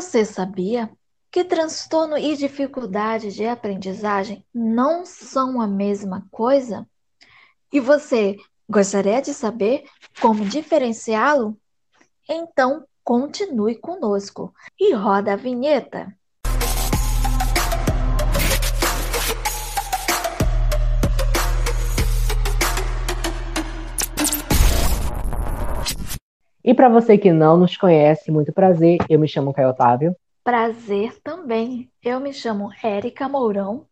você sabia que transtorno e dificuldade de aprendizagem não são a mesma coisa? E você gostaria de saber como diferenciá-lo? Então, continue conosco e roda a vinheta. E para você que não nos conhece, muito prazer, eu me chamo Caio Otávio. Prazer também. Eu me chamo Érica Mourão.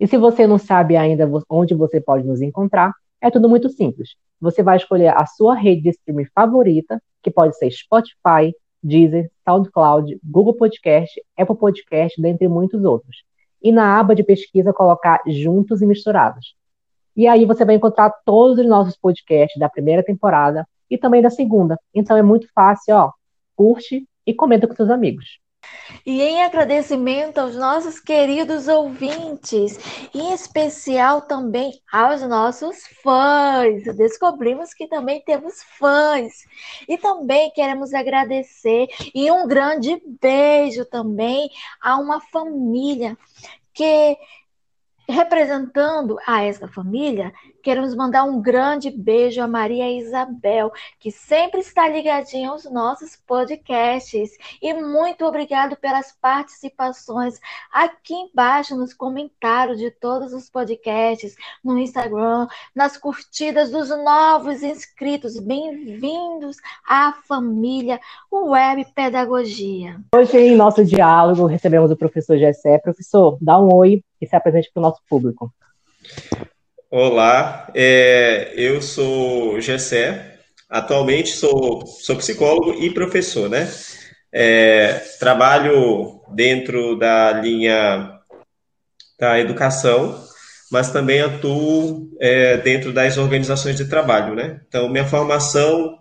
E se você não sabe ainda onde você pode nos encontrar, é tudo muito simples. Você vai escolher a sua rede de streaming favorita, que pode ser Spotify, Deezer, SoundCloud, Google Podcast, Apple Podcast, dentre muitos outros. E na aba de pesquisa colocar Juntos e Misturados. E aí você vai encontrar todos os nossos podcasts da primeira temporada e também da segunda. Então é muito fácil, ó. Curte e comenta com seus amigos. E em agradecimento aos nossos queridos ouvintes, em especial também aos nossos fãs. Descobrimos que também temos fãs. E também queremos agradecer e um grande beijo também a uma família que representando a esta família, Queremos mandar um grande beijo a Maria Isabel, que sempre está ligadinha aos nossos podcasts. E muito obrigado pelas participações aqui embaixo nos comentários de todos os podcasts, no Instagram, nas curtidas dos novos inscritos. Bem-vindos à família Web Pedagogia. Hoje, em nosso diálogo, recebemos o professor Gessé. Professor, dá um oi e se apresente para o nosso público. Olá, é, eu sou Gessé, atualmente sou, sou psicólogo e professor, né? É, trabalho dentro da linha da educação, mas também atuo é, dentro das organizações de trabalho, né? Então, minha formação,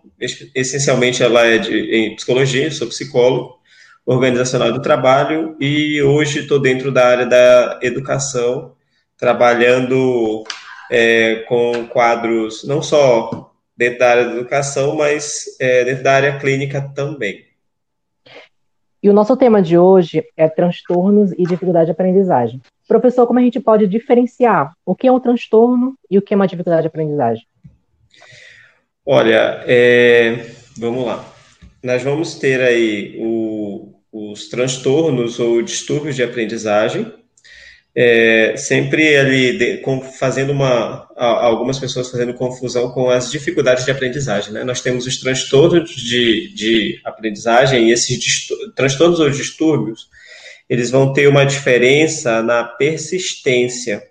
essencialmente, ela é de, em psicologia, sou psicólogo, organizacional do trabalho, e hoje estou dentro da área da educação, trabalhando é, com quadros não só dentro da área da educação, mas é, dentro da área clínica também. E o nosso tema de hoje é transtornos e dificuldade de aprendizagem. Professor, como a gente pode diferenciar o que é um transtorno e o que é uma dificuldade de aprendizagem? Olha, é, vamos lá. Nós vamos ter aí o, os transtornos ou distúrbios de aprendizagem, é, sempre ali de, com, fazendo uma algumas pessoas fazendo confusão com as dificuldades de aprendizagem. Né? Nós temos os transtornos de, de aprendizagem e esses transtornos ou distúrbios eles vão ter uma diferença na persistência,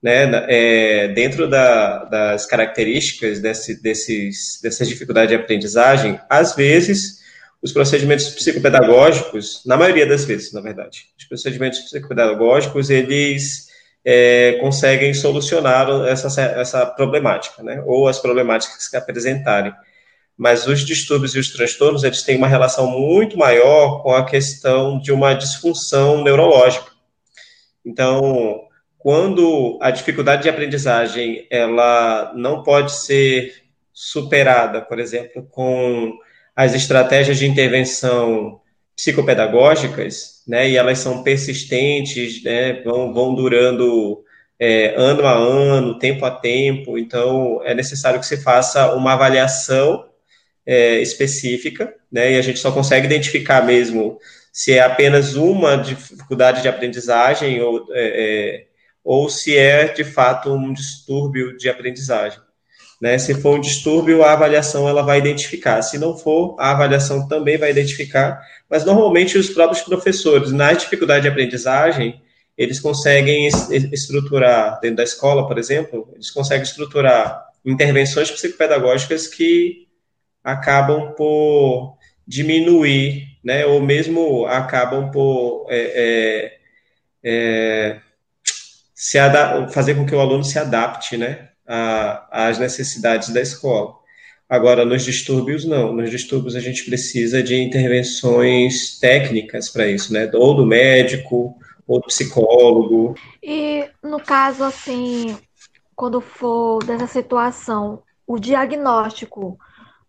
né? É, dentro da, das características desse, desses, dessas dificuldades de aprendizagem, às vezes os procedimentos psicopedagógicos, na maioria das vezes, na verdade, os procedimentos psicopedagógicos, eles é, conseguem solucionar essa, essa problemática, né? ou as problemáticas que apresentarem. Mas os distúrbios e os transtornos, eles têm uma relação muito maior com a questão de uma disfunção neurológica. Então, quando a dificuldade de aprendizagem, ela não pode ser superada, por exemplo, com as estratégias de intervenção psicopedagógicas, né, e elas são persistentes, né, vão, vão durando é, ano a ano, tempo a tempo, então é necessário que se faça uma avaliação é, específica, né, e a gente só consegue identificar mesmo se é apenas uma dificuldade de aprendizagem ou, é, é ou se é de fato um distúrbio de aprendizagem. Né? Se for um distúrbio, a avaliação ela vai identificar. Se não for, a avaliação também vai identificar. Mas normalmente os próprios professores, na dificuldade de aprendizagem, eles conseguem estruturar, dentro da escola, por exemplo, eles conseguem estruturar intervenções psicopedagógicas que acabam por diminuir, né, ou mesmo acabam por é, é, é, se fazer com que o aluno se adapte, né, a, às necessidades da escola. Agora, nos distúrbios, não. Nos distúrbios, a gente precisa de intervenções técnicas para isso, né? Ou do médico, ou do psicólogo. E, no caso, assim, quando for dessa situação, o diagnóstico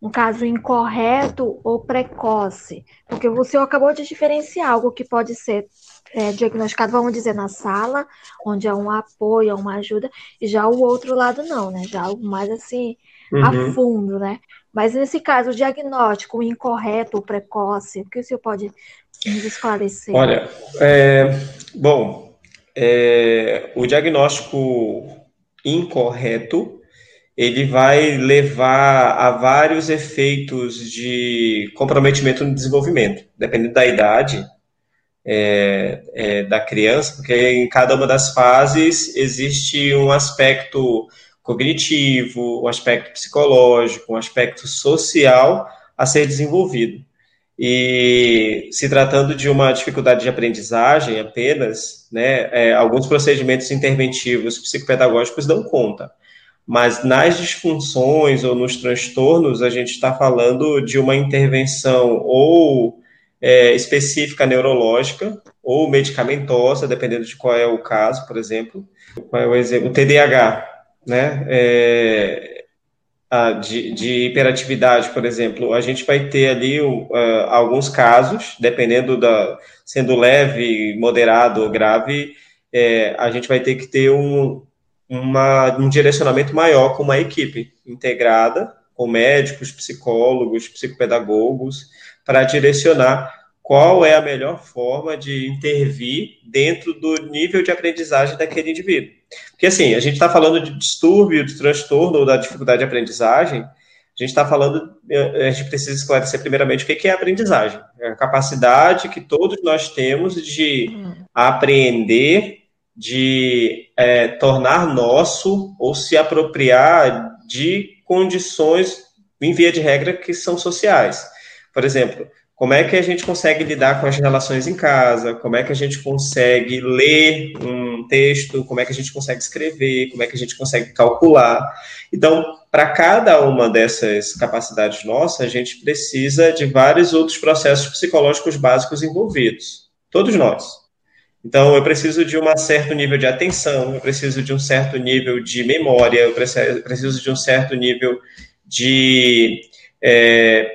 um caso incorreto ou precoce, porque o senhor acabou de diferenciar algo que pode ser é, diagnosticado, vamos dizer, na sala, onde é um apoio, uma ajuda, e já o outro lado não, né? Já algo mais assim, uhum. a fundo, né? Mas nesse caso, o diagnóstico incorreto ou precoce, o que o senhor pode nos esclarecer? Olha, é, bom, é, o diagnóstico incorreto ele vai levar a vários efeitos de comprometimento no desenvolvimento, dependendo da idade é, é, da criança, porque em cada uma das fases existe um aspecto cognitivo, um aspecto psicológico, um aspecto social a ser desenvolvido. E se tratando de uma dificuldade de aprendizagem apenas, né, é, alguns procedimentos interventivos psicopedagógicos dão conta. Mas nas disfunções ou nos transtornos, a gente está falando de uma intervenção ou é, específica neurológica ou medicamentosa, dependendo de qual é o caso, por exemplo. Qual é o exemplo? O TDAH, né? É, de, de, hiperatividade, por exemplo, a gente vai ter ali uh, alguns casos, dependendo da sendo leve, moderado ou grave, é, a gente vai ter que ter um, uma, um direcionamento maior com uma equipe integrada, com médicos, psicólogos, psicopedagogos, para direcionar qual é a melhor forma de intervir dentro do nível de aprendizagem daquele indivíduo. Porque, assim, a gente está falando de distúrbio, de transtorno ou da dificuldade de aprendizagem, a gente está falando, a gente precisa esclarecer primeiramente o que é aprendizagem. É a capacidade que todos nós temos de aprender, de é, tornar nosso ou se apropriar de condições, em via de regra, que são sociais. Por exemplo, como é que a gente consegue lidar com as relações em casa, como é que a gente consegue ler um texto, como é que a gente consegue escrever, como é que a gente consegue calcular. Então, para cada uma dessas capacidades nossas, a gente precisa de vários outros processos psicológicos básicos envolvidos, todos nós. Então, eu preciso de um certo nível de atenção, eu preciso de um certo nível de memória, eu preciso de um certo nível de é,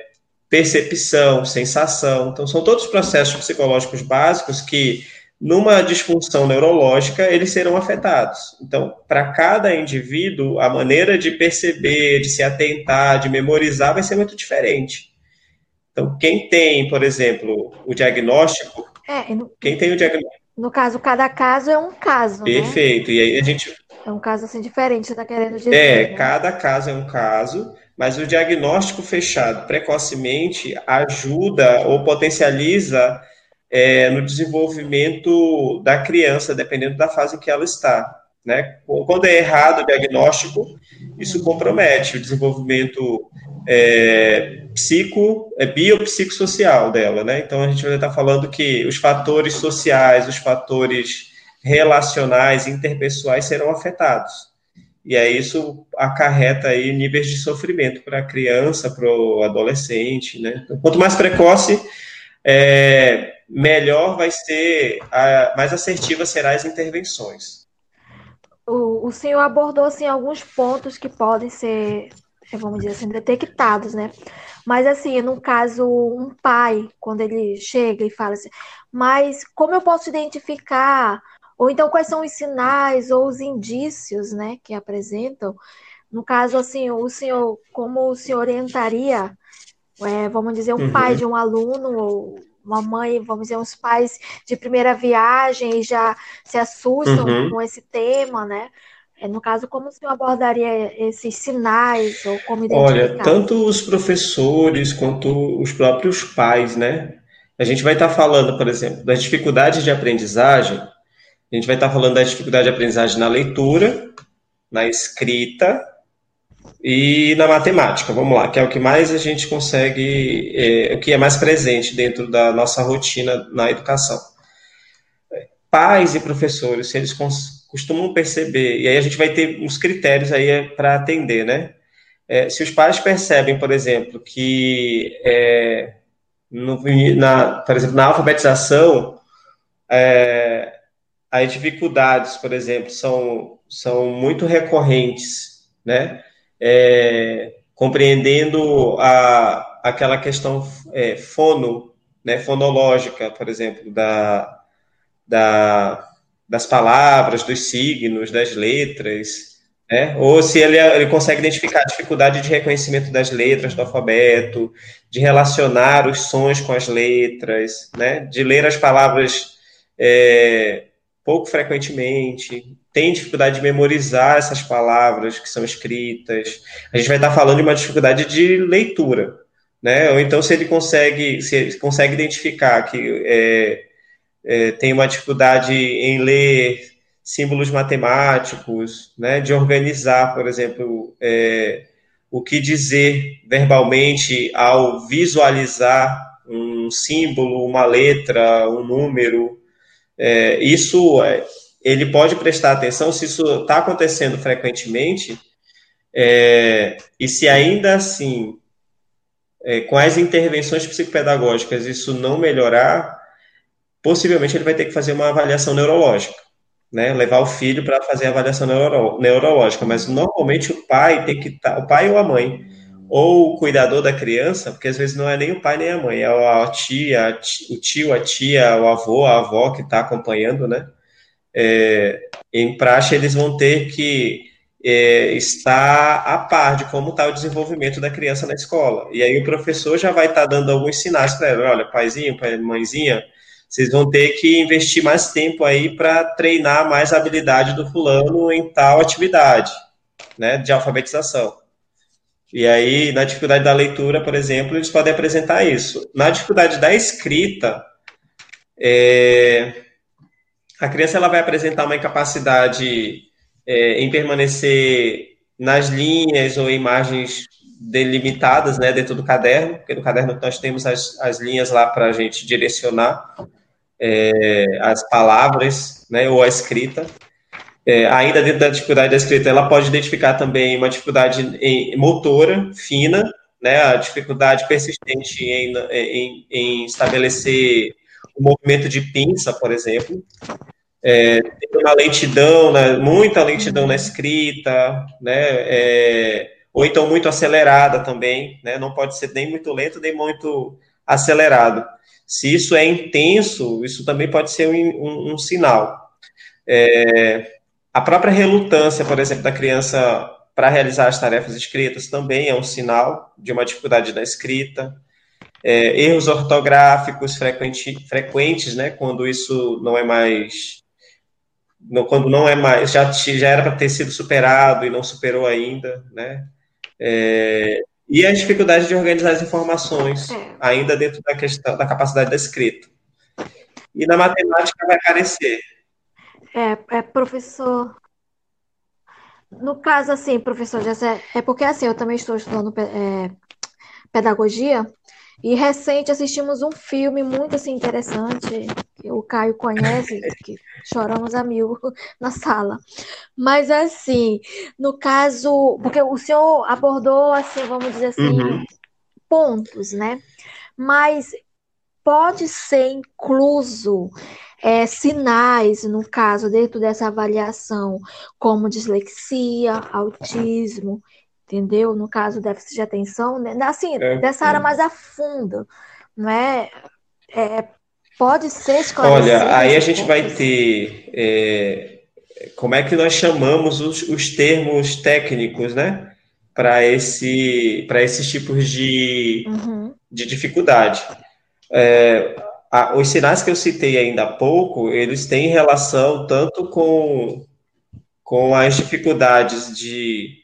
percepção, sensação. Então, são todos processos psicológicos básicos que, numa disfunção neurológica, eles serão afetados. Então, para cada indivíduo, a maneira de perceber, de se atentar, de memorizar vai ser muito diferente. Então, quem tem, por exemplo, o diagnóstico. É, no, quem tem o diagnóstico. No caso, cada caso é um caso. Né? Perfeito. Né? E aí a gente. É um caso assim diferente, você está querendo dizer. É, né? cada caso é um caso. Mas o diagnóstico fechado precocemente ajuda ou potencializa é, no desenvolvimento da criança, dependendo da fase em que ela está. Né? Quando é errado o diagnóstico, isso compromete o desenvolvimento é, psico, é, biopsicossocial dela. Né? Então, a gente vai estar falando que os fatores sociais, os fatores relacionais, interpessoais serão afetados. E aí isso acarreta aí níveis de sofrimento para a criança, para o adolescente, né? Quanto mais precoce, é, melhor vai ser, a, mais assertiva serão as intervenções. O, o senhor abordou assim alguns pontos que podem ser, vamos dizer assim, detectados, né? Mas assim, no caso, um pai, quando ele chega e fala assim, mas como eu posso identificar ou então, quais são os sinais ou os indícios né, que apresentam? No caso, assim, o senhor, como o senhor orientaria, é, vamos dizer, um uhum. pai de um aluno ou uma mãe, vamos dizer, uns pais de primeira viagem e já se assustam uhum. com esse tema, né? É, no caso, como o senhor abordaria esses sinais ou como identificar? Olha, tanto os professores quanto os próprios pais, né? A gente vai estar falando, por exemplo, das dificuldades de aprendizagem a gente vai estar falando da dificuldade de aprendizagem na leitura, na escrita e na matemática. Vamos lá, que é o que mais a gente consegue, é, o que é mais presente dentro da nossa rotina na educação. Pais e professores, se eles costumam perceber, e aí a gente vai ter uns critérios aí para atender, né? É, se os pais percebem, por exemplo, que é, no, na, por exemplo, na alfabetização, é, as dificuldades, por exemplo, são, são muito recorrentes, né? É, compreendendo a, aquela questão é, fono, né, fonológica, por exemplo, da, da, das palavras, dos signos, das letras, né? ou se ele, ele consegue identificar a dificuldade de reconhecimento das letras do alfabeto, de relacionar os sons com as letras, né? de ler as palavras é, pouco frequentemente, tem dificuldade de memorizar essas palavras que são escritas. A gente vai estar falando de uma dificuldade de leitura, né? Ou então se ele consegue, se ele consegue identificar que é, é, tem uma dificuldade em ler símbolos matemáticos, né? De organizar, por exemplo, é, o que dizer verbalmente ao visualizar um símbolo, uma letra, um número. É, isso é, ele pode prestar atenção se isso está acontecendo frequentemente é, e se ainda assim, é, com as intervenções psicopedagógicas, isso não melhorar, possivelmente ele vai ter que fazer uma avaliação neurológica, né? Levar o filho para fazer a avaliação neuro, neurológica, mas normalmente o pai tem que estar, tá, o pai ou a mãe, ou o cuidador da criança, porque às vezes não é nem o pai nem a mãe, é a tia, o tio, a tia, o avô, a avó que está acompanhando, né? é, em praxe eles vão ter que é, estar a par de como está o desenvolvimento da criança na escola. E aí o professor já vai estar tá dando alguns sinais para ela, olha, paizinho, mãezinha, vocês vão ter que investir mais tempo aí para treinar mais a habilidade do fulano em tal atividade, né, de alfabetização. E aí, na dificuldade da leitura, por exemplo, eles podem apresentar isso. Na dificuldade da escrita, é, a criança ela vai apresentar uma incapacidade é, em permanecer nas linhas ou imagens delimitadas né, dentro do caderno, porque no caderno nós temos as, as linhas lá para a gente direcionar é, as palavras né, ou a escrita. É, ainda dentro da dificuldade da escrita, ela pode identificar também uma dificuldade em, motora fina, né, a dificuldade persistente em, em, em estabelecer o movimento de pinça, por exemplo, é, tem uma lentidão, né, muita lentidão na escrita, né, é, ou então muito acelerada também, né, não pode ser nem muito lento, nem muito acelerado. Se isso é intenso, isso também pode ser um, um, um sinal. É, a própria relutância, por exemplo, da criança para realizar as tarefas escritas também é um sinal de uma dificuldade na escrita. É, erros ortográficos frequente, frequentes, né, quando isso não é mais quando não é mais, já, já era para ter sido superado e não superou ainda, né? É, e a dificuldade de organizar as informações, é. ainda dentro da questão da capacidade da escrita. E na matemática vai carecer. É, é professor. No caso, assim, professor Jessé, é porque assim, eu também estou estudando é, pedagogia, e recente assistimos um filme muito assim interessante, que o Caio conhece, que choramos a mil na sala. Mas assim, no caso, porque o senhor abordou assim, vamos dizer assim, uhum. pontos, né? Mas pode ser incluso é, sinais, no caso, dentro dessa avaliação, como dislexia, autismo entendeu? No caso, déficit de atenção, né? assim, é, dessa área mais a fundo, não é? é pode ser esclarecido. Olha, aí a gente vai ter, é, como é que nós chamamos os, os termos técnicos, né? Para esse, para esses tipos de, uhum. de dificuldade. É, a, os sinais que eu citei ainda há pouco, eles têm relação tanto com, com as dificuldades de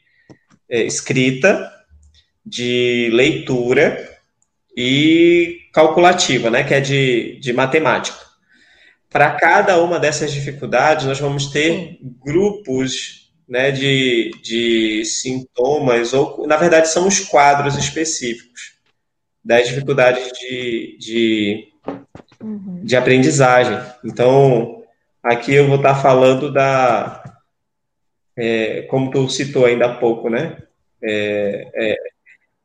é, escrita, de leitura e calculativa, né, que é de, de matemática. Para cada uma dessas dificuldades, nós vamos ter Sim. grupos né, de, de sintomas, ou na verdade são os quadros específicos das dificuldades de, de, uhum. de aprendizagem. Então, aqui eu vou estar falando da, é, como tu citou ainda há pouco, né? É, é,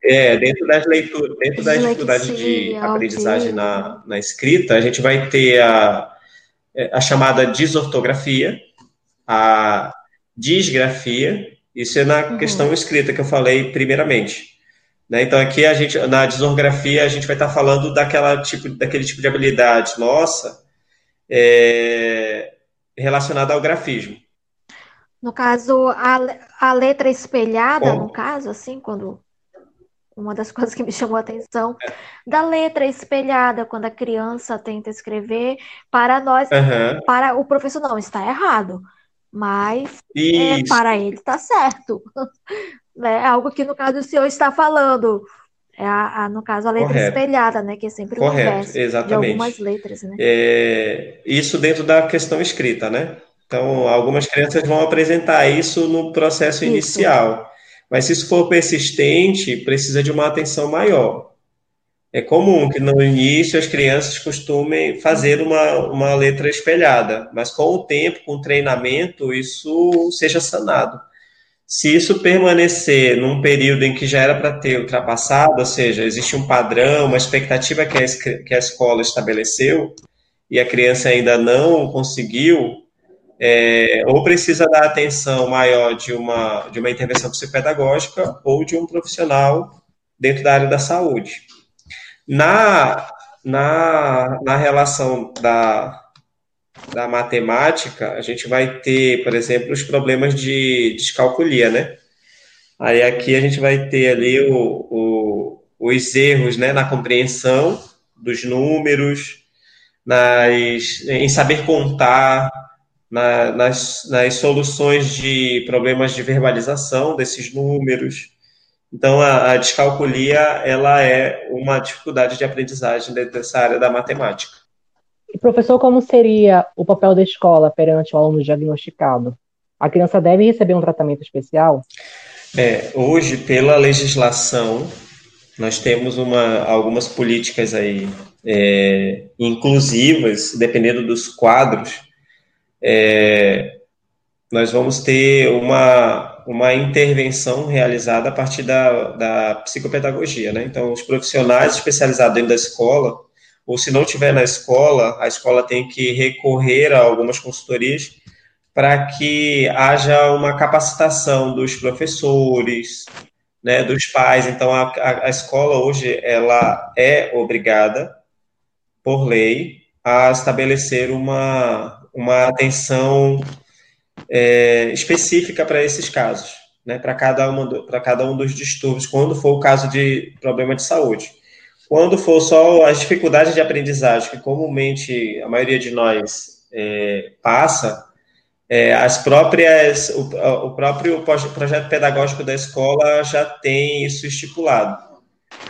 é dentro das leituras, dentro das dificuldades de aprendizagem na, na escrita, a gente vai ter a, a chamada desortografia, a disgrafia, isso é na uhum. questão escrita que eu falei primeiramente. Né? Então aqui a gente na disografia a gente vai estar falando daquela tipo, daquele tipo de habilidade nossa é, relacionada ao grafismo. No caso, a, a letra espelhada, no caso, assim, quando uma das coisas que me chamou a atenção, é. da letra espelhada, quando a criança tenta escrever, para nós, uhum. para o professor, não, está errado. Mas é, para ele está certo. É algo que, no caso, o senhor está falando. É a, a, no caso, a letra Correto. espelhada, né? Que é sempre Correto, o inverso exatamente. de algumas letras, né? É, isso dentro da questão escrita, né? Então, algumas crianças vão apresentar isso no processo isso. inicial. Mas se isso for persistente, precisa de uma atenção maior. É comum que no início as crianças costumem fazer uma, uma letra espelhada, mas com o tempo, com o treinamento, isso seja sanado. Se isso permanecer num período em que já era para ter ultrapassado, ou seja, existe um padrão, uma expectativa que a, que a escola estabeleceu, e a criança ainda não conseguiu, é, ou precisa dar atenção maior de uma, de uma intervenção psicopedagógica ou de um profissional dentro da área da saúde. Na, na, na relação da, da matemática, a gente vai ter, por exemplo, os problemas de descalculia, né? Aí aqui a gente vai ter ali o, o, os erros né, na compreensão dos números, nas, em saber contar, na, nas, nas soluções de problemas de verbalização desses números. Então, a, a descalculia ela é uma dificuldade de aprendizagem dessa área da matemática. E professor, como seria o papel da escola perante o aluno diagnosticado? A criança deve receber um tratamento especial? É, hoje, pela legislação, nós temos uma, algumas políticas aí é, inclusivas, dependendo dos quadros, é, nós vamos ter uma, uma intervenção realizada a partir da, da psicopedagogia, né? Então, os profissionais especializados dentro da escola, ou se não tiver na escola, a escola tem que recorrer a algumas consultorias para que haja uma capacitação dos professores, né, dos pais. Então, a, a, escola hoje ela é obrigada, por lei, a estabelecer uma, uma atenção é, específica para esses casos, né, para cada, cada um dos distúrbios, quando for o caso de problema de saúde. Quando for só as dificuldades de aprendizagem, que comumente a maioria de nós é, passa, é, as próprias, o, o próprio projeto pedagógico da escola já tem isso estipulado.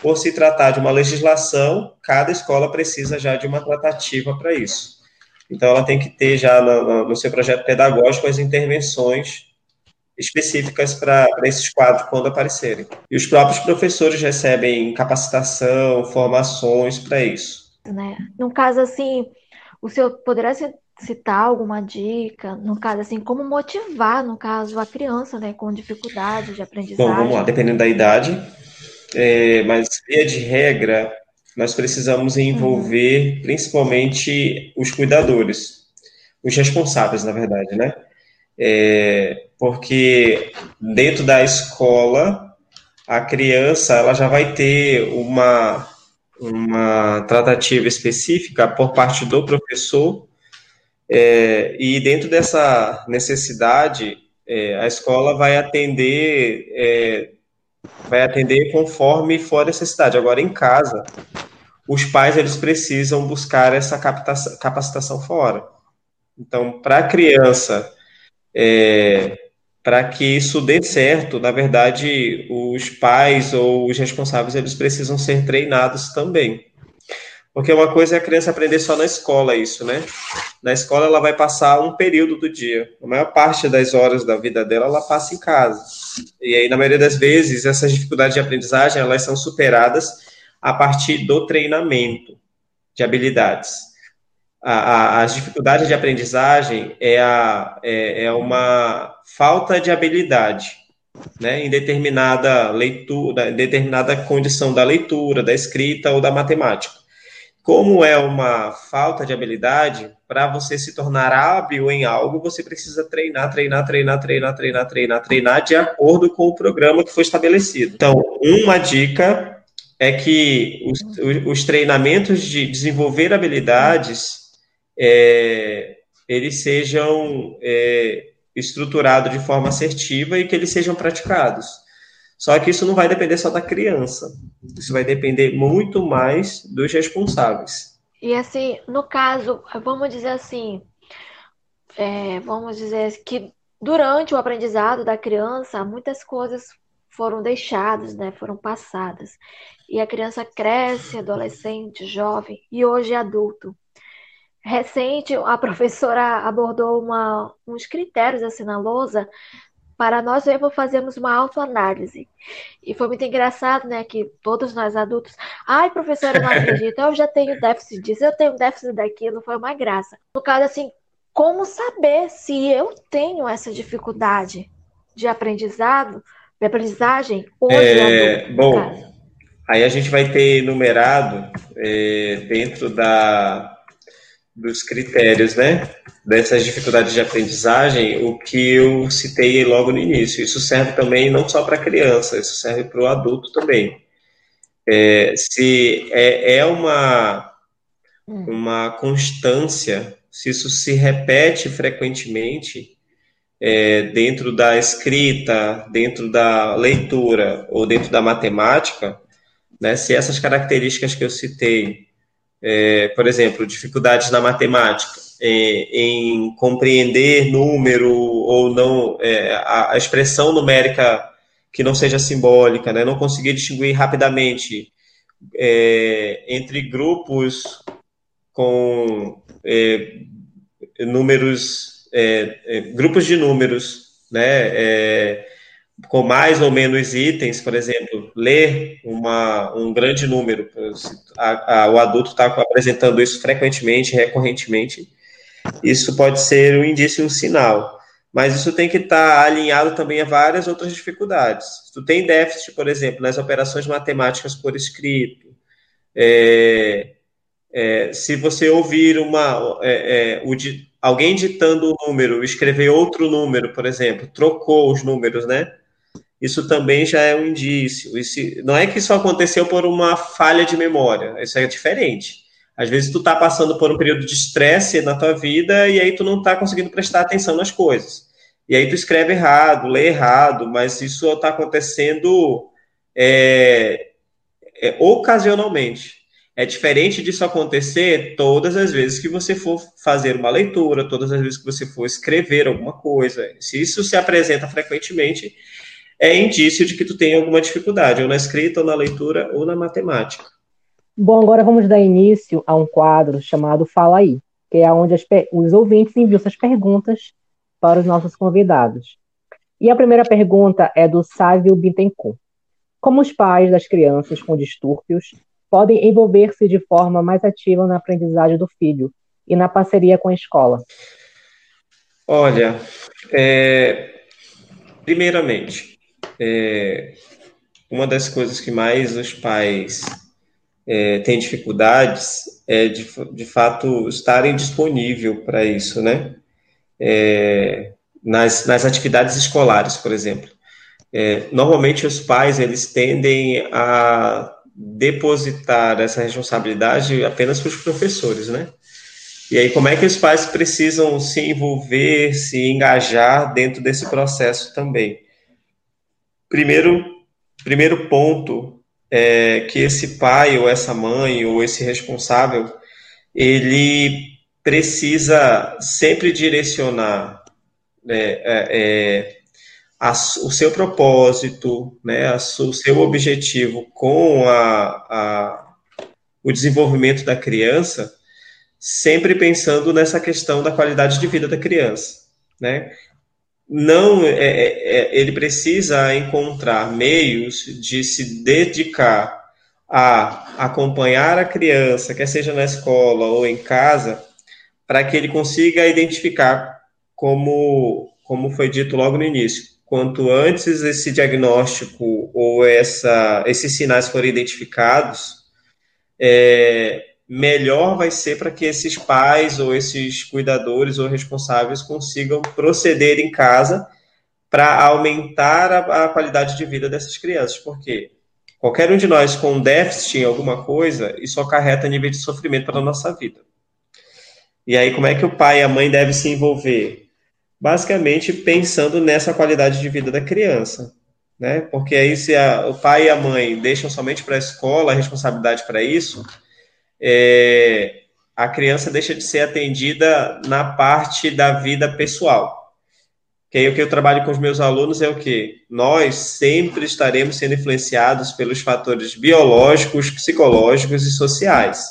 Por se tratar de uma legislação, cada escola precisa já de uma tratativa para isso. Então, ela tem que ter já no, no seu projeto pedagógico as intervenções específicas para esses quadros quando aparecerem. E os próprios professores recebem capacitação, formações para isso. Né? No caso, assim, o senhor poderá citar alguma dica, no caso, assim, como motivar, no caso, a criança, né, com dificuldade de aprendizagem? Bom, vamos lá, dependendo da idade, é, mas, via de regra, nós precisamos envolver uhum. principalmente os cuidadores, os responsáveis, na verdade, né? É, porque dentro da escola, a criança ela já vai ter uma, uma tratativa específica por parte do professor, é, e dentro dessa necessidade, é, a escola vai atender é, vai atender conforme for a necessidade. Agora, em casa, os pais eles precisam buscar essa capacitação fora. Então, para a criança, é, para que isso dê certo, na verdade, os pais ou os responsáveis eles precisam ser treinados também. Porque uma coisa é a criança aprender só na escola isso, né? Na escola ela vai passar um período do dia. A maior parte das horas da vida dela ela passa em casa. E aí, na maioria das vezes, essas dificuldades de aprendizagem elas são superadas a partir do treinamento de habilidades. A, a, as dificuldades de aprendizagem é, a, é, é uma falta de habilidade né, em determinada leitura, em determinada condição da leitura, da escrita ou da matemática. Como é uma falta de habilidade, para você se tornar hábil em algo, você precisa treinar, treinar, treinar, treinar, treinar, treinar, treinar de acordo com o programa que foi estabelecido. Então, uma dica é que os, os treinamentos de desenvolver habilidades é, eles sejam é, estruturados de forma assertiva e que eles sejam praticados. Só que isso não vai depender só da criança. Isso vai depender muito mais dos responsáveis. E assim, no caso, vamos dizer assim, é, vamos dizer que durante o aprendizado da criança, muitas coisas foram deixadas, né, foram passadas. E a criança cresce, adolescente, jovem e hoje é adulto. Recente, a professora abordou uma, uns critérios assim na lousa para nós mesmos fazermos uma autoanálise. E foi muito engraçado, né, que todos nós adultos, ai, professora, não acredito, eu já tenho déficit disso, eu tenho déficit daquilo, foi uma graça. No caso, assim, como saber se eu tenho essa dificuldade de aprendizado, de aprendizagem hoje é, adulto, bom, aí a gente vai ter numerado é, dentro da dos critérios, né, dessas dificuldades de aprendizagem, o que eu citei logo no início. Isso serve também não só para criança, isso serve para o adulto também. É, se é, é uma hum. uma constância, se isso se repete frequentemente é, dentro da escrita, dentro da leitura ou dentro da matemática, né, se essas características que eu citei é, por exemplo, dificuldades na matemática, é, em compreender número ou não, é, a, a, expressão numérica que não seja simbólica, né? não conseguir distinguir rapidamente é, entre grupos com números, grupos de números, né? Com mais ou menos itens, por exemplo, ler uma, um grande número, a, a, o adulto está apresentando isso frequentemente, recorrentemente, isso pode ser um indício, um sinal. Mas isso tem que estar tá alinhado também a várias outras dificuldades. Se tu tem déficit, por exemplo, nas operações matemáticas por escrito, é, é, se você ouvir uma, é, é o, alguém ditando um número, escrever outro número, por exemplo, trocou os números, né? Isso também já é um indício. Isso, não é que isso aconteceu por uma falha de memória, isso é diferente. Às vezes tu tá passando por um período de estresse na tua vida e aí tu não tá conseguindo prestar atenção nas coisas. E aí tu escreve errado, lê errado, mas isso está acontecendo é, é, ocasionalmente. É diferente disso acontecer todas as vezes que você for fazer uma leitura, todas as vezes que você for escrever alguma coisa. Se isso se apresenta frequentemente, é indício de que tu tem alguma dificuldade, ou na escrita, ou na leitura, ou na matemática. Bom, agora vamos dar início a um quadro chamado Fala Aí, que é onde os ouvintes enviam suas perguntas para os nossos convidados. E a primeira pergunta é do Sávio Bittencourt. Como os pais das crianças com distúrbios podem envolver-se de forma mais ativa na aprendizagem do filho e na parceria com a escola? Olha, é... primeiramente, é, uma das coisas que mais os pais é, têm dificuldades é de, de fato estarem disponível para isso, né? É, nas, nas atividades escolares, por exemplo. É, normalmente os pais eles tendem a depositar essa responsabilidade apenas para os professores, né? E aí, como é que os pais precisam se envolver, se engajar dentro desse processo também? Primeiro, primeiro ponto é que esse pai ou essa mãe ou esse responsável ele precisa sempre direcionar né, é, é, a, o seu propósito, né, a, o seu objetivo com a, a, o desenvolvimento da criança, sempre pensando nessa questão da qualidade de vida da criança, né? Não é, é, é, ele precisa encontrar meios de se dedicar a acompanhar a criança, quer seja na escola ou em casa, para que ele consiga identificar, como, como foi dito logo no início, quanto antes esse diagnóstico ou essa, esses sinais forem identificados, é, melhor vai ser para que esses pais ou esses cuidadores ou responsáveis consigam proceder em casa para aumentar a, a, qualidade de vida dessas crianças. Porque qualquer um de nós com déficit em alguma coisa, isso acarreta nível de sofrimento para a nossa vida. E aí, como é que o pai e a mãe devem se envolver? Basicamente, pensando nessa qualidade de vida da criança. Né? Porque aí, se a, o pai e a mãe deixam somente para a escola a responsabilidade para isso, é, a criança deixa de ser atendida na parte da vida pessoal. Que aí o que eu trabalho com os meus alunos é o que nós sempre estaremos sendo influenciados pelos fatores biológicos, psicológicos e sociais.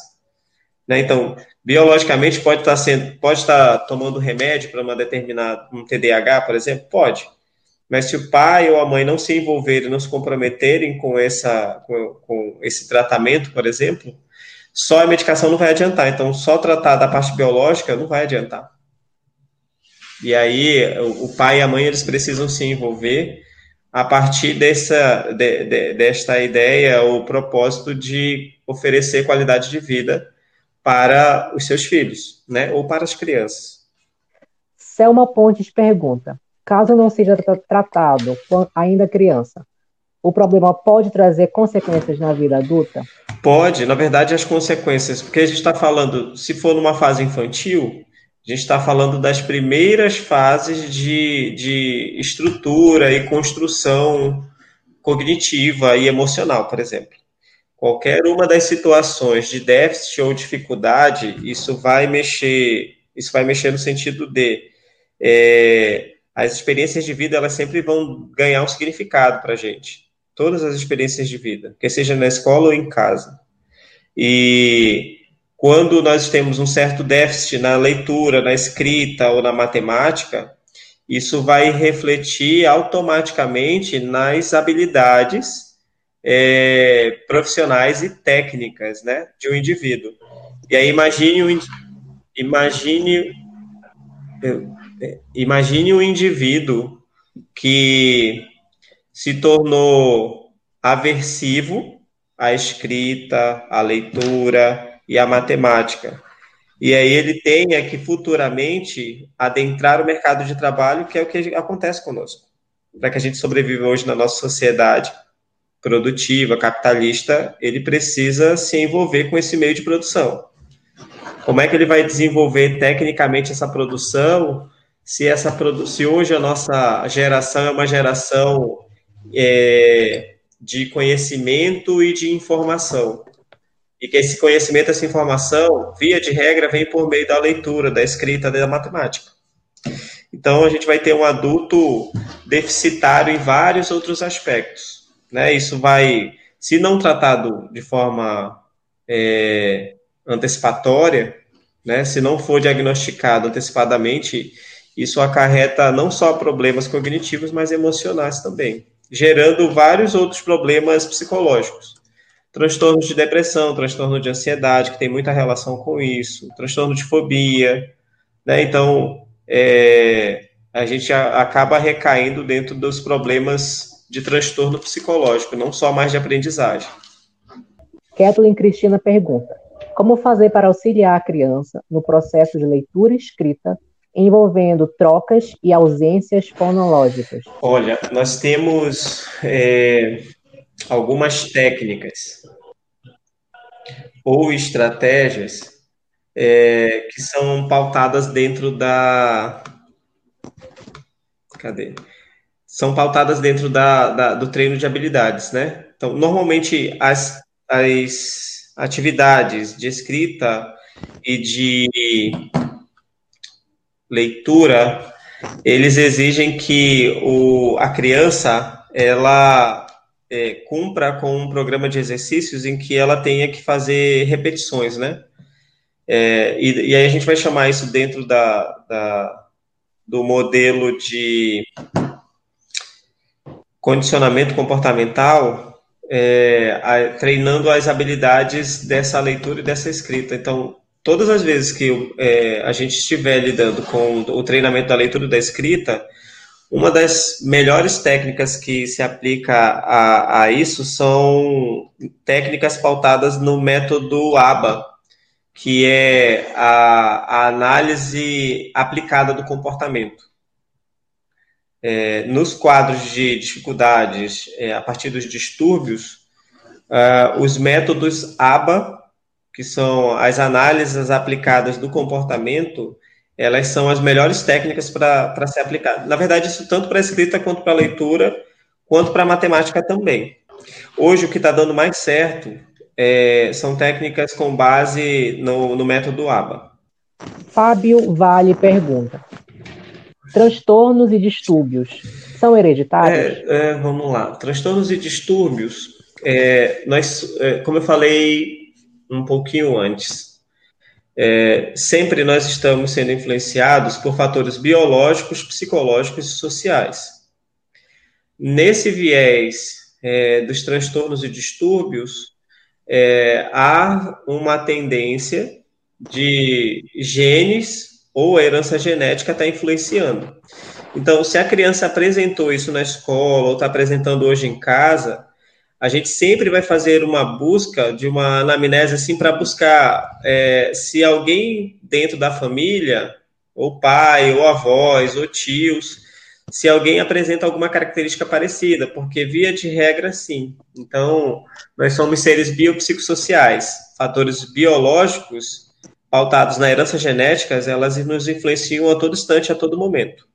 Né? Então, biologicamente pode estar sendo, pode estar tomando remédio para uma determinada um TDAH, por exemplo, pode. Mas se o pai ou a mãe não se envolverem, não se comprometerem com essa, com, com esse tratamento, por exemplo, só a medicação não vai adiantar. Então, só tratar da parte biológica não vai adiantar. E aí, o pai e a mãe eles precisam se envolver a partir dessa, de, de, desta ideia ou propósito de oferecer qualidade de vida para os seus filhos, né? Ou para as crianças. Selma Pontes pergunta: caso não seja tratado ainda criança, o problema pode trazer consequências na vida adulta? Pode, na verdade, as consequências, porque a gente está falando, se for numa fase infantil, a gente está falando das primeiras fases de, de estrutura e construção cognitiva e emocional, por exemplo. Qualquer uma das situações de déficit ou dificuldade, isso vai mexer, isso vai mexer no sentido de é, as experiências de vida elas sempre vão ganhar um significado para a gente todas as experiências de vida, quer seja na escola ou em casa. E quando nós temos um certo déficit na leitura, na escrita ou na matemática, isso vai refletir automaticamente nas habilidades é, profissionais e técnicas né, de um indivíduo. E aí imagine imagine, é, imagine um indivíduo que se tornou aversivo à escrita, à leitura e à matemática. E aí ele tenha que futuramente adentrar o mercado de trabalho, que é o que acontece conosco. Para que a gente sobreviva hoje na nossa sociedade produtiva, capitalista, ele precisa se envolver com esse meio de produção. Como é que ele vai desenvolver tecnicamente essa produção se essa se hoje a nossa geração é uma geração é, de conhecimento e de informação. E que esse conhecimento, essa informação, via de regra, vem por meio da leitura, da escrita, da matemática. Então, a gente vai ter um adulto deficitário em vários outros aspectos. Né? Isso vai, se não tratado de forma é, antecipatória, né? se não for diagnosticado antecipadamente, isso acarreta não só problemas cognitivos, mas emocionais também gerando vários outros problemas psicológicos. Transtornos de depressão, transtorno de ansiedade, que tem muita relação com isso, transtorno de fobia, né? Então, é, a gente acaba recaindo dentro dos problemas de transtorno psicológico, não só mais de aprendizagem. Kathleen Cristina pergunta: Como fazer para auxiliar a criança no processo de leitura e escrita envolvendo trocas e ausências fonológicas? Olha, nós temos é, algumas técnicas ou estratégias é, que são pautadas dentro da. Cadê? São pautadas dentro da, da, do treino de habilidades, né? Então, normalmente, as, as atividades de escrita e de leitura, eles exigem que o, a criança ela é, cumpra com um programa de exercícios em que ela tenha que fazer repetições, né? É, e, e, aí a gente vai chamar isso dentro da, da, do modelo de condicionamento comportamental, é, a, treinando as habilidades dessa leitura e dessa escrita. Então, todas as vezes que é, a gente estiver lidando com o treinamento da leitura e da escrita, uma das melhores técnicas que se aplica a, a isso são técnicas pautadas no método ABA, que é a, a análise aplicada do comportamento. É, nos quadros de dificuldades, é, a partir dos distúrbios, uh, os métodos ABA, que são as análises aplicadas do comportamento, elas são as melhores técnicas para ser aplicado. Na verdade, isso tanto para a escrita quanto para a leitura, quanto para a matemática também. Hoje, o que está dando mais certo é, são técnicas com base no, no método ABA. Fábio Vale pergunta: transtornos e distúrbios são hereditários? É, é, vamos lá. Transtornos e distúrbios, é, nós, é, como eu falei um pouquinho antes, é, sempre nós estamos sendo influenciados por fatores biológicos, psicológicos e sociais. Nesse viés é, dos transtornos e distúrbios, é, há uma tendência de genes ou herança genética estar tá influenciando. Então, se a criança apresentou isso na escola ou está apresentando hoje em casa, a gente sempre vai fazer uma busca de uma anamnese assim para buscar é, se alguém dentro da família, ou pai, ou avós, ou tios, se alguém apresenta alguma característica parecida, porque via de regra, sim. Então, nós somos seres biopsicossociais. Fatores biológicos pautados na herança genética, elas nos influenciam a todo instante, a todo momento.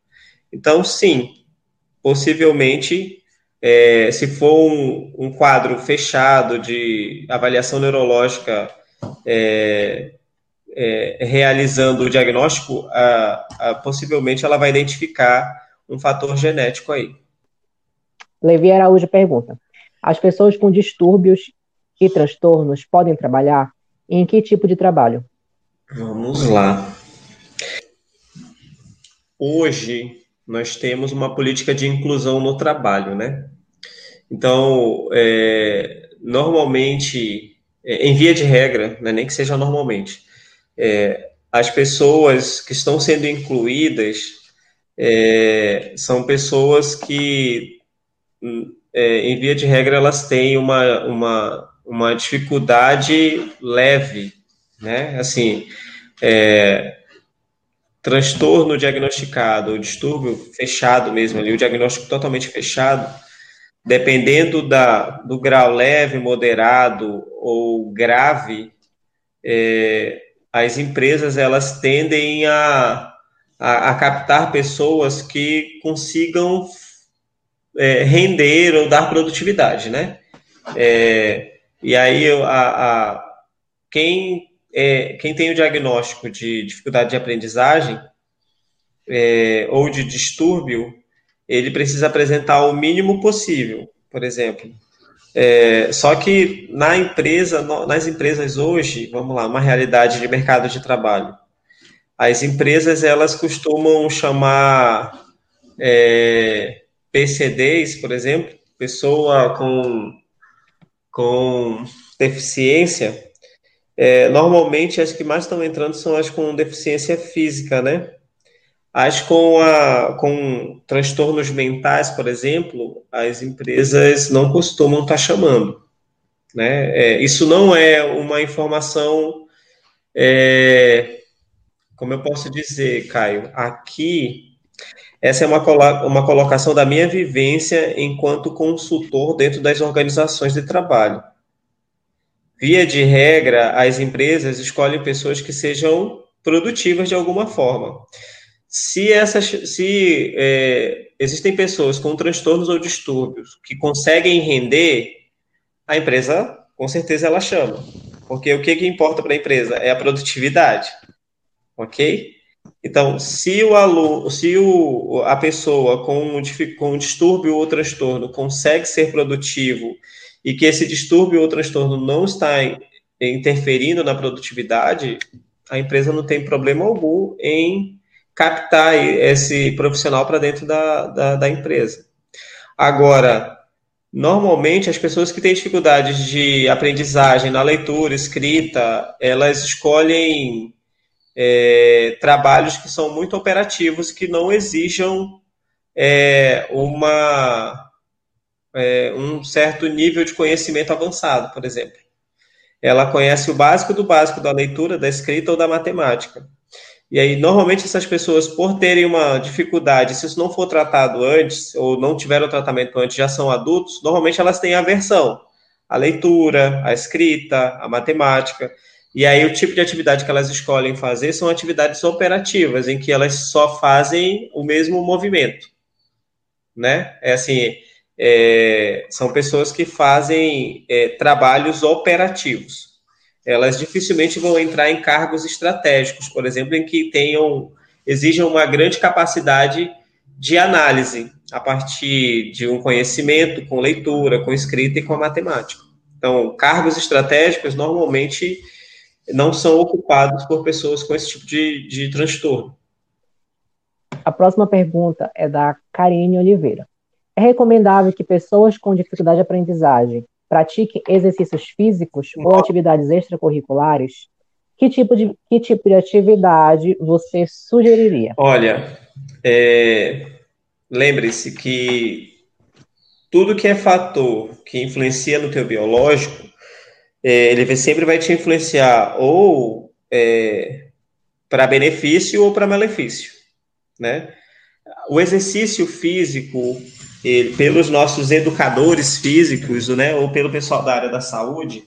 Então, sim, possivelmente, é, se for um, um, quadro fechado de avaliação neurológica é, é, realizando o diagnóstico, a, a, possivelmente ela vai identificar um fator genético aí. Levi Araújo pergunta: as pessoas com distúrbios e transtornos podem trabalhar? em que tipo de trabalho? Vamos lá. Hoje nós temos uma política de inclusão no trabalho, né? Então, é, normalmente, é, em via de regra, né, nem que seja normalmente, é, as pessoas que estão sendo incluídas é, são pessoas que, é, em via de regra, elas têm uma, uma, uma dificuldade leve, né? Assim, é, transtorno diagnosticado, o distúrbio fechado mesmo ali, o diagnóstico totalmente fechado, dependendo da, do grau leve, moderado ou grave, é, as empresas elas tendem a a, a captar pessoas que consigam é, render ou dar produtividade, né? É, e aí a, a quem, é, quem tem o diagnóstico de dificuldade de aprendizagem é, ou de distúrbio, ele precisa apresentar o mínimo possível, por exemplo. É, só que na empresa, nas empresas hoje, vamos lá, uma realidade de mercado de trabalho. As empresas elas costumam chamar é, PCDs, por exemplo, pessoa com, com deficiência. É, normalmente as que mais estão entrando são as com deficiência física, né? As com, a, com transtornos mentais, por exemplo, as empresas não costumam estar chamando. Né? É, isso não é uma informação é, como eu posso dizer, Caio, aqui, essa é uma, uma colocação da minha vivência enquanto consultor dentro das organizações de trabalho. Via de regra, as empresas escolhem pessoas que sejam produtivas de alguma forma. Se essas, se é, existem pessoas com transtornos ou distúrbios que conseguem render, a empresa, com certeza, ela chama. Porque o que, que importa para a empresa é a produtividade ok? Então, se o aluno, se o, a pessoa com com distúrbio ou transtorno consegue ser produtivo e que esse distúrbio ou transtorno não está interferindo na produtividade, a empresa não tem problema algum em captar esse profissional para dentro da, da, da, empresa. Agora, normalmente as pessoas que têm dificuldades de aprendizagem na leitura, escrita, elas escolhem é, trabalhos que são muito operativos, que não exijam é, uma, é, um certo nível de conhecimento avançado, por exemplo. ela conhece o básico do básico da leitura, da escrita ou da matemática. E aí, normalmente, essas pessoas, por terem uma dificuldade, se isso não for tratado antes, ou não tiveram tratamento antes, já são adultos, normalmente elas têm aversão à leitura, à escrita, à matemática. E aí, o tipo de atividade que elas escolhem fazer são atividades operativas, em que elas só fazem o mesmo movimento. Né? É assim, é, são pessoas que fazem é, trabalhos operativos elas dificilmente vão entrar em cargos estratégicos, por exemplo, em que tenham exijam uma grande capacidade de análise a partir de um conhecimento com leitura, com escrita e com a matemática. Então, cargos estratégicos normalmente não são ocupados por pessoas com esse tipo de, de transtorno. A próxima pergunta é da Karine Oliveira. É recomendável que pessoas com dificuldade de aprendizagem pratique exercícios físicos ou atividades extracurriculares, que tipo de, que tipo de atividade você sugeriria? Olha, é, lembre-se que tudo que é fator que influencia no teu biológico, é, ele sempre vai te influenciar ou é, para benefício ou para malefício, né? O exercício físico pelos nossos educadores físicos, né, ou pelo pessoal da área da saúde,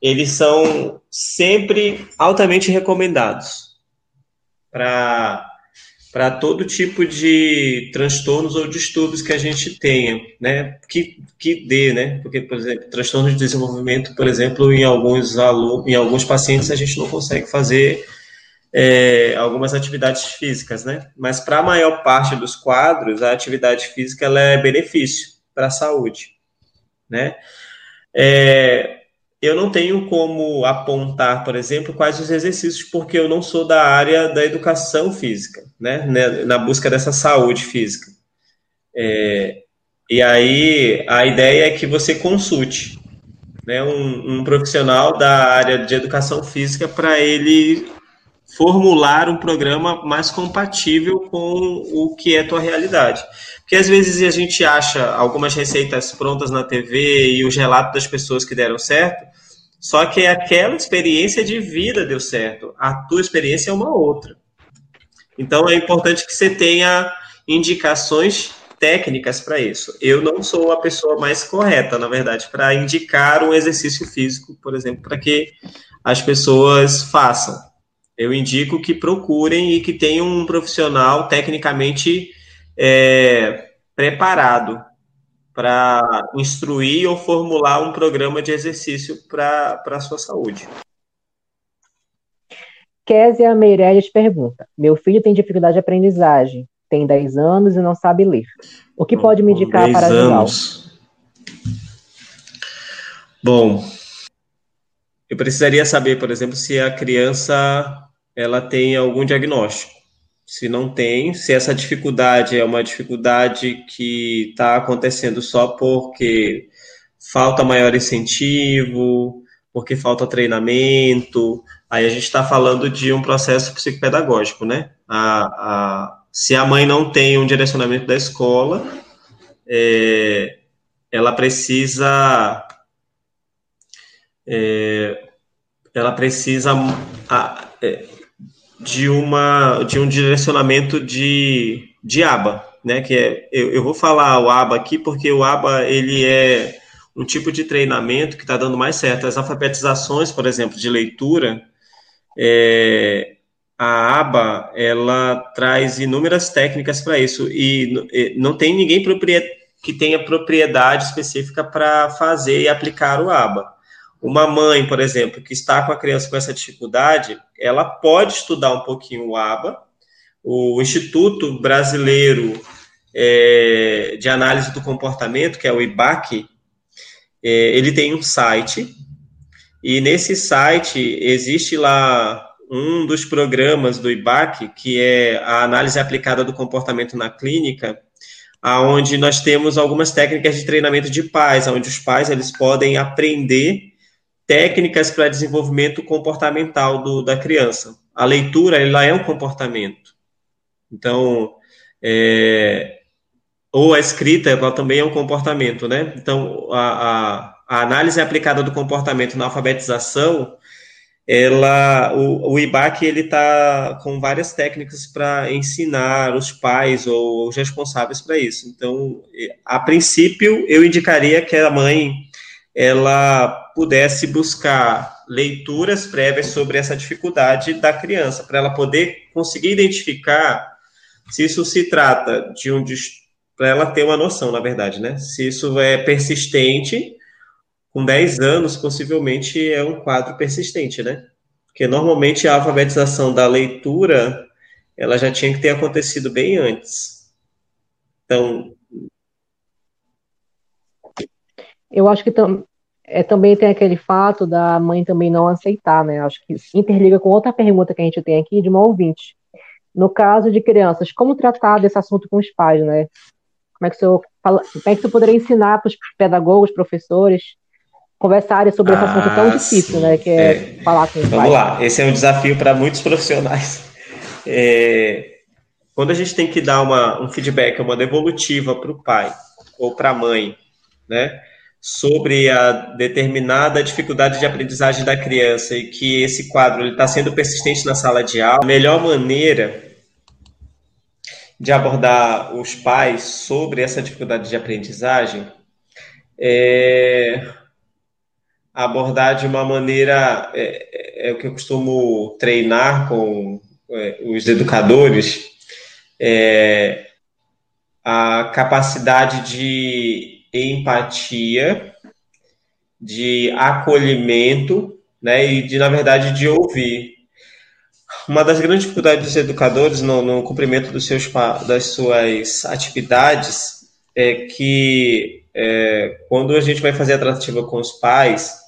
eles são sempre altamente recomendados para para todo tipo de transtornos ou distúrbios que a gente tenha, né? Que, que dê, né? Porque, por exemplo, transtorno de desenvolvimento, por exemplo, em alguns alunos, em alguns pacientes a gente não consegue fazer é, algumas atividades físicas, né? Mas para a maior parte dos quadros, a atividade física ela é benefício para a saúde, né? É, eu não tenho como apontar, por exemplo, quais os exercícios, porque eu não sou da área da educação física, né? Na busca dessa saúde física. É, e aí a ideia é que você consulte né, um, um profissional da área de educação física para ele formular um programa mais compatível com o que é tua realidade. Porque às vezes a gente acha algumas receitas prontas na TV e os relatos das pessoas que deram certo, só que aquela experiência de vida deu certo, a tua experiência é uma outra. Então é importante que você tenha indicações técnicas para isso. Eu não sou a pessoa mais correta, na verdade, para indicar um exercício físico, por exemplo, para que as pessoas façam eu indico que procurem e que tenham um profissional tecnicamente é, preparado para instruir ou formular um programa de exercício para a sua saúde. Késia Meirelles pergunta: Meu filho tem dificuldade de aprendizagem, tem 10 anos e não sabe ler. O que pode me indicar para ajudá-lo? Bom, eu precisaria saber, por exemplo, se a criança ela tem algum diagnóstico. Se não tem, se essa dificuldade é uma dificuldade que está acontecendo só porque falta maior incentivo, porque falta treinamento, aí a gente está falando de um processo psicopedagógico, né? A, a, se a mãe não tem um direcionamento da escola, é, ela precisa é, ela precisa a, é, de, uma, de um direcionamento de, de aba, né? Que é, eu, eu vou falar o aba aqui porque o aba ele é um tipo de treinamento que está dando mais certo. As alfabetizações, por exemplo, de leitura, é, a aba ela traz inúmeras técnicas para isso e não tem ninguém que tenha propriedade específica para fazer e aplicar o aba. Uma mãe, por exemplo, que está com a criança com essa dificuldade, ela pode estudar um pouquinho o ABA. O Instituto Brasileiro é, de Análise do Comportamento, que é o IBAC, é, ele tem um site, e nesse site existe lá um dos programas do IBAC, que é a análise aplicada do comportamento na clínica, aonde nós temos algumas técnicas de treinamento de pais, onde os pais eles podem aprender técnicas para desenvolvimento comportamental do, da criança. A leitura, ela é um comportamento. Então, é, ou a escrita, ela também é um comportamento, né? Então, a, a, a análise aplicada do comportamento na alfabetização, ela, o, o IBAC ele está com várias técnicas para ensinar os pais ou os responsáveis para isso. Então, a princípio, eu indicaria que a mãe ela pudesse buscar leituras prévias sobre essa dificuldade da criança, para ela poder conseguir identificar se isso se trata de um para ela ter uma noção, na verdade, né? Se isso é persistente, com 10 anos, possivelmente é um quadro persistente, né? Porque normalmente a alfabetização da leitura, ela já tinha que ter acontecido bem antes. Então, eu acho que tam, é, também tem aquele fato da mãe também não aceitar, né? Acho que interliga com outra pergunta que a gente tem aqui de uma ouvinte. No caso de crianças, como tratar desse assunto com os pais, né? Como é que o senhor, fala, como é que o poderia ensinar para os pedagogos, professores, conversarem sobre esse assunto tão ah, difícil, sim. né? Que é, é, falar com os Vamos pais. lá, esse é um desafio para muitos profissionais. É, quando a gente tem que dar uma, um feedback, uma devolutiva para o pai ou para a mãe, né? Sobre a determinada dificuldade de aprendizagem da criança e que esse quadro está sendo persistente na sala de aula, a melhor maneira de abordar os pais sobre essa dificuldade de aprendizagem é abordar de uma maneira é, é, é o que eu costumo treinar com é, os educadores é, a capacidade de empatia, de acolhimento, né, e de, na verdade, de ouvir. Uma das grandes dificuldades dos educadores no, no cumprimento dos seus, das suas atividades é que é, quando a gente vai fazer a tratativa com os pais,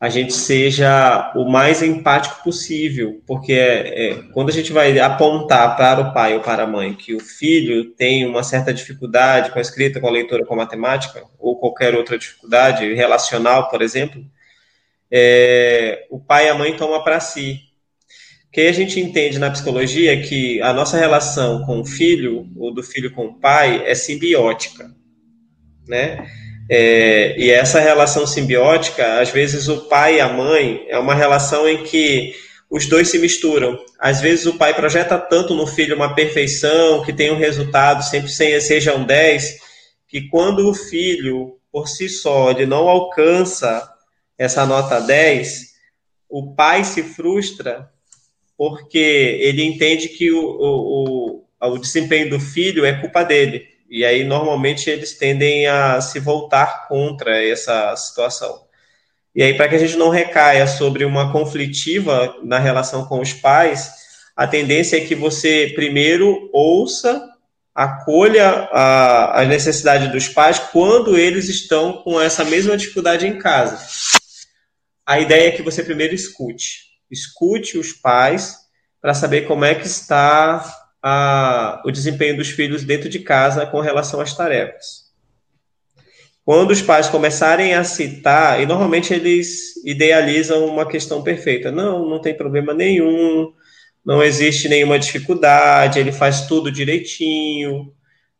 a gente seja o mais empático possível, porque é, é, quando a gente vai apontar para o pai ou para a mãe que o filho tem uma certa dificuldade com a escrita, com a leitura, com a matemática, ou qualquer outra dificuldade relacional, por exemplo, é, o pai e a mãe tomam para si. Que a gente entende na psicologia que a nossa relação com o filho, ou do filho com o pai, é simbiótica, né? É, e essa relação simbiótica, às vezes o pai e a mãe é uma relação em que os dois se misturam. Às vezes o pai projeta tanto no filho uma perfeição, que tem um resultado sempre seja um 10, que quando o filho, por si só, ele não alcança essa nota 10, o pai se frustra porque ele entende que o, o, o, o desempenho do filho é culpa dele. E aí, normalmente, eles tendem a se voltar contra essa situação. E aí, para que a gente não recaia sobre uma conflitiva na relação com os pais, a tendência é que você primeiro ouça, acolha a, a necessidade dos pais quando eles estão com essa mesma dificuldade em casa. A ideia é que você primeiro escute. Escute os pais para saber como é que está a, o desempenho dos filhos dentro de casa com relação às tarefas. Quando os pais começarem a citar, e normalmente eles idealizam uma questão perfeita, não, não tem problema nenhum, não existe nenhuma dificuldade, ele faz tudo direitinho.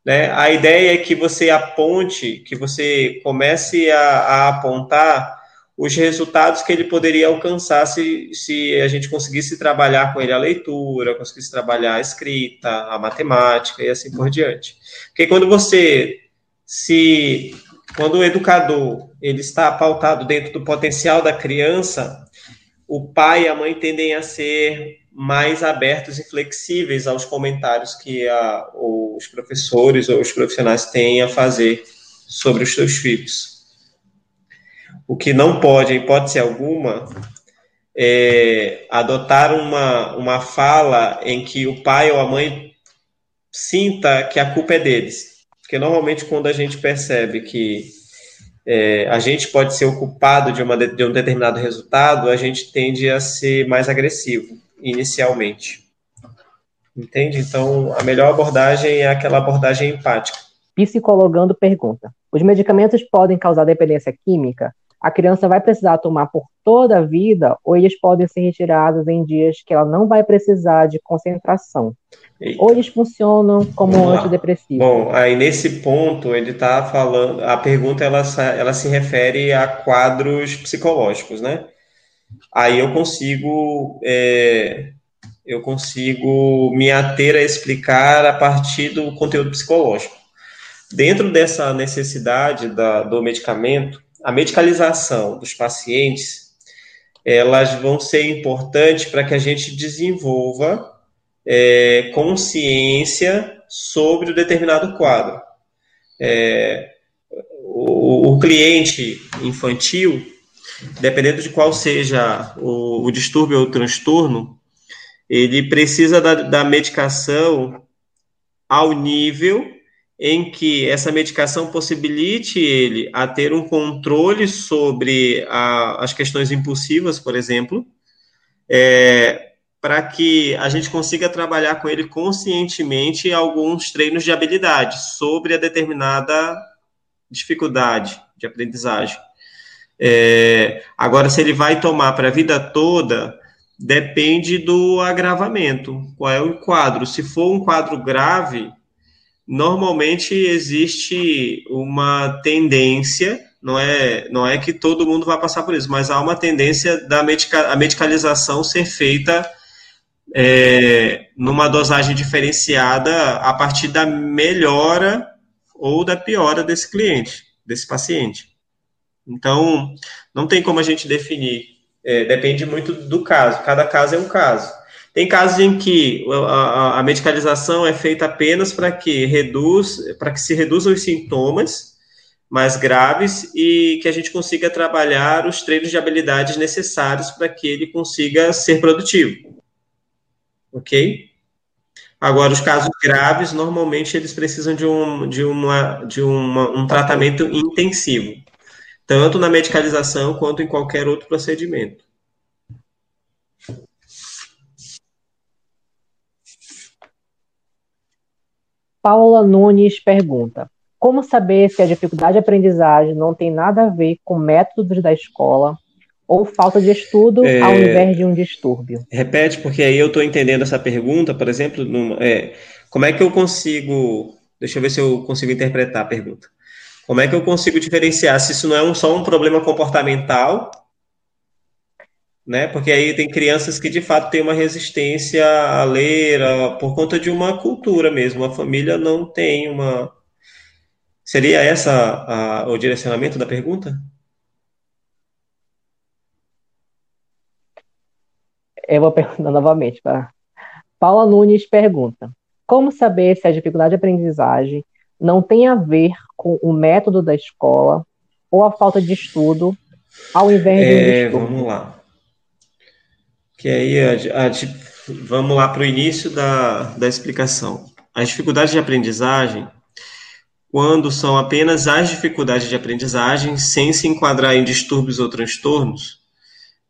Né? A ideia é que você aponte, que você comece a, a apontar os resultados que ele poderia alcançar se, se a gente conseguisse trabalhar com ele a leitura, conseguisse trabalhar a escrita, a matemática e assim por diante. Porque quando você se quando o educador ele está pautado dentro do potencial da criança, o pai e a mãe tendem a ser mais abertos e flexíveis aos comentários que a, os professores ou os profissionais têm a fazer sobre os seus filhos. O que não pode, em hipótese alguma, é adotar uma, uma fala em que o pai ou a mãe sinta que a culpa é deles. Porque normalmente quando a gente percebe que é, a gente pode ser o culpado de, uma, de um determinado resultado, a gente tende a ser mais agressivo inicialmente. Entende? Então, a melhor abordagem é aquela abordagem empática. Psicologando pergunta: Os medicamentos podem causar dependência química? A criança vai precisar tomar por toda a vida ou eles podem ser retirados em dias que ela não vai precisar de concentração? Eita. Ou eles funcionam como um antidepressivo? Bom, aí nesse ponto ele está falando, a pergunta ela, ela se refere a quadros psicológicos, né? Aí eu consigo é, eu consigo me ater a explicar a partir do conteúdo psicológico. Dentro dessa necessidade da, do medicamento, a medicalização dos pacientes, elas vão ser importantes para que a gente desenvolva é, consciência sobre o determinado quadro. É, o, o, cliente infantil, dependendo de qual seja o, o distúrbio ou o transtorno, ele precisa da, da medicação ao nível em que essa medicação possibilite ele a ter um controle sobre a, as questões impulsivas, por exemplo, é, para que a gente consiga trabalhar com ele conscientemente alguns treinos de habilidade sobre a determinada dificuldade de aprendizagem. É, agora, se ele vai tomar para a vida toda, depende do agravamento. Qual é o quadro? Se for um quadro grave, normalmente existe uma tendência, não é, não é que todo mundo vai passar por isso, mas há uma tendência da medica, a medicalização ser feita é, numa dosagem diferenciada a partir da melhora ou da piora desse cliente, desse paciente. Então, não tem como a gente definir, é, depende muito do caso, cada caso é um caso. Tem casos em que a, a medicalização é feita apenas para que reduz, para que se reduzam os sintomas mais graves e que a gente consiga trabalhar os treinos de habilidades necessários para que ele consiga ser produtivo. Ok? Agora, os casos graves, normalmente, eles precisam de um, de uma, de uma, um tratamento intensivo, tanto na medicalização quanto em qualquer outro procedimento. Paula Nunes pergunta: Como saber se a dificuldade de aprendizagem não tem nada a ver com métodos da escola ou falta de estudo é... ao invés de um distúrbio? Repete, porque aí eu estou entendendo essa pergunta, por exemplo, numa, é, como é que eu consigo. Deixa eu ver se eu consigo interpretar a pergunta. Como é que eu consigo diferenciar se isso não é um, só um problema comportamental né? Porque aí tem crianças que de fato têm uma resistência a ler a, por conta de uma cultura mesmo. A família não tem uma. Seria essa a, o direcionamento da pergunta? Eu vou perguntar novamente. Tá? Paula Nunes pergunta: Como saber se a dificuldade de aprendizagem não tem a ver com o método da escola ou a falta de estudo, ao invés de um é, Vamos lá que aí a, a, vamos lá para o início da, da explicação. As dificuldades de aprendizagem, quando são apenas as dificuldades de aprendizagem, sem se enquadrar em distúrbios ou transtornos,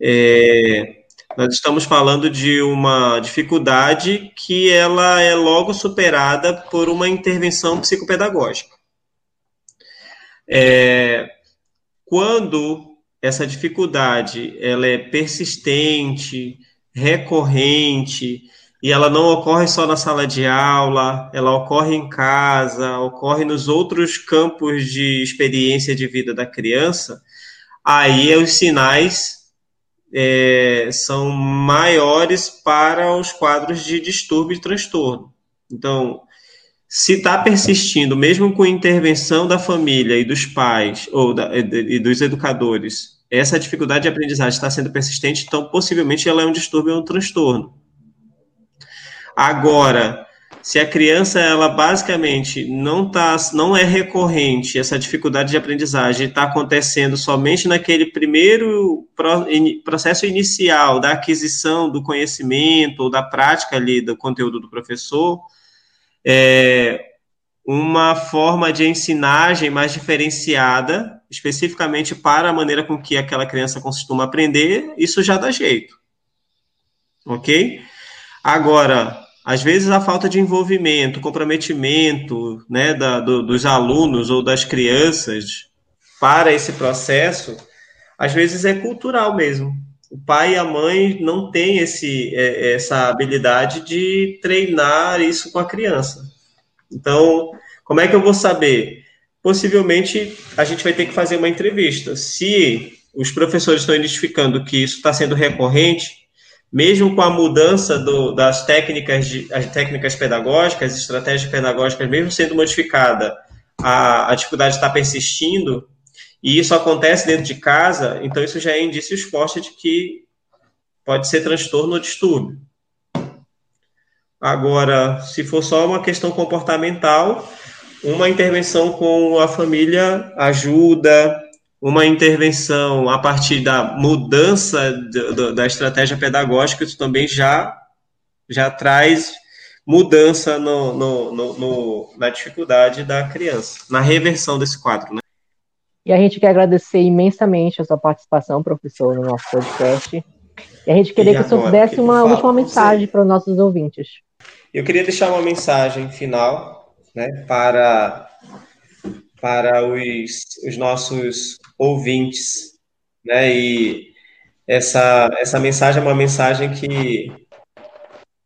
é, nós estamos falando de uma dificuldade que ela é logo superada por uma intervenção psicopedagógica. É, quando essa dificuldade ela é persistente, recorrente, e ela não ocorre só na sala de aula, ela ocorre em casa, ocorre nos outros campos de experiência de vida da criança, aí os sinais é, são maiores para os quadros de distúrbio e transtorno. Então, se está persistindo, mesmo com intervenção da família e dos pais, ou da, e dos educadores, essa dificuldade de aprendizagem está sendo persistente, então possivelmente ela é um distúrbio ou um transtorno. Agora, se a criança ela basicamente não tá, não é recorrente essa dificuldade de aprendizagem está acontecendo somente naquele primeiro processo inicial da aquisição do conhecimento ou da prática ali do conteúdo do professor, é, uma forma de ensinagem mais diferenciada, especificamente para a maneira com que aquela criança costuma aprender, isso já dá jeito. Ok? Agora, às vezes a falta de envolvimento, comprometimento né, da, do, dos alunos ou das crianças para esse processo às vezes é cultural mesmo. O pai e a mãe não têm esse, é, essa habilidade de treinar isso com a criança. Então, como é que eu vou saber? Possivelmente a gente vai ter que fazer uma entrevista. Se os professores estão identificando que isso está sendo recorrente, mesmo com a mudança do, das técnicas, de, as técnicas pedagógicas, estratégias pedagógicas, mesmo sendo modificada, a, a dificuldade está persistindo, e isso acontece dentro de casa, então isso já é indício forte de que pode ser transtorno ou distúrbio. Agora, se for só uma questão comportamental, uma intervenção com a família ajuda, uma intervenção a partir da mudança da estratégia pedagógica, isso também já, já traz mudança no, no, no, na dificuldade da criança, na reversão desse quadro. Né? E a gente quer agradecer imensamente a sua participação, professor, no nosso podcast. E a gente queria e que o senhor desse uma última mensagem para os nossos ouvintes. Eu queria deixar uma mensagem final né, para para os, os nossos ouvintes, né? E essa, essa mensagem é uma mensagem que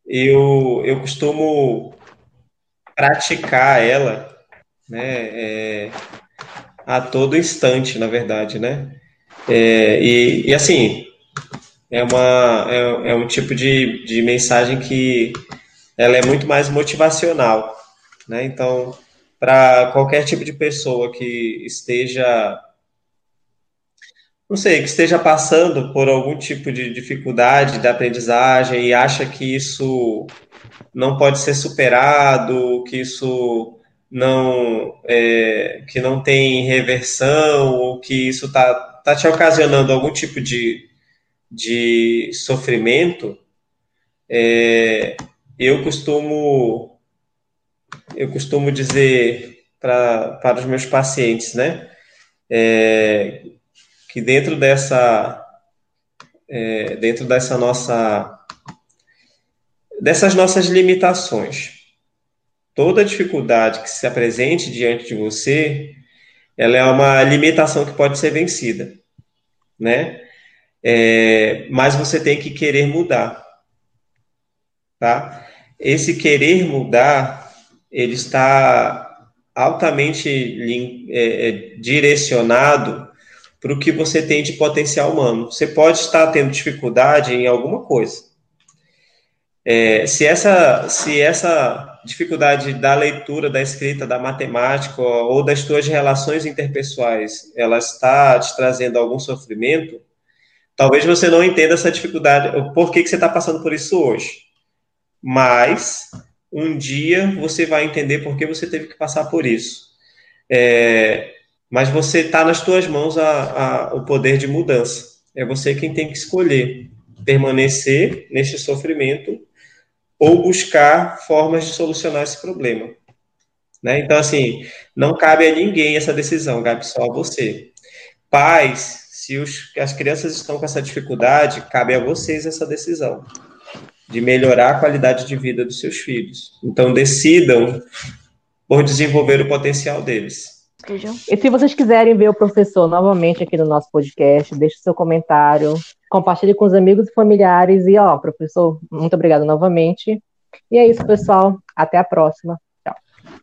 eu, eu costumo praticar ela, né? É, a todo instante, na verdade, né? É, e, e, assim, é, uma, é, é um tipo de, de mensagem que ela é muito mais motivacional, né? Então, para qualquer tipo de pessoa que esteja não sei, que esteja passando por algum tipo de dificuldade da aprendizagem e acha que isso não pode ser superado, que isso não é, que não tem reversão ou que isso está tá te ocasionando algum tipo de, de sofrimento, é, eu costumo eu costumo dizer pra, para os meus pacientes, né? É, que dentro dessa é, dentro dessa nossa dessas nossas limitações, toda dificuldade que se apresente diante de você, ela é uma limitação que pode ser vencida, né? É, mas você tem que querer mudar, tá? Esse querer mudar ele está altamente é, é, direcionado para o que você tem de potencial humano. Você pode estar tendo dificuldade em alguma coisa. É, se, essa, se essa dificuldade da leitura, da escrita, da matemática ou das suas relações interpessoais, ela está te trazendo algum sofrimento, talvez você não entenda essa dificuldade, por que, que você está passando por isso hoje. Mas um dia você vai entender por que você teve que passar por isso. É, mas você está nas suas mãos a, a, o poder de mudança. É você quem tem que escolher permanecer neste sofrimento ou buscar formas de solucionar esse problema. Né? Então, assim, não cabe a ninguém essa decisão, cabe só a você. Pais, se os, as crianças estão com essa dificuldade, cabe a vocês essa decisão de melhorar a qualidade de vida dos seus filhos. Então, decidam por desenvolver o potencial deles. E se vocês quiserem ver o professor novamente aqui no nosso podcast, deixe seu comentário, compartilhe com os amigos e familiares. E, ó, professor, muito obrigado novamente. E é isso, pessoal. Até a próxima.